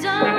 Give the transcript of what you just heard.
done.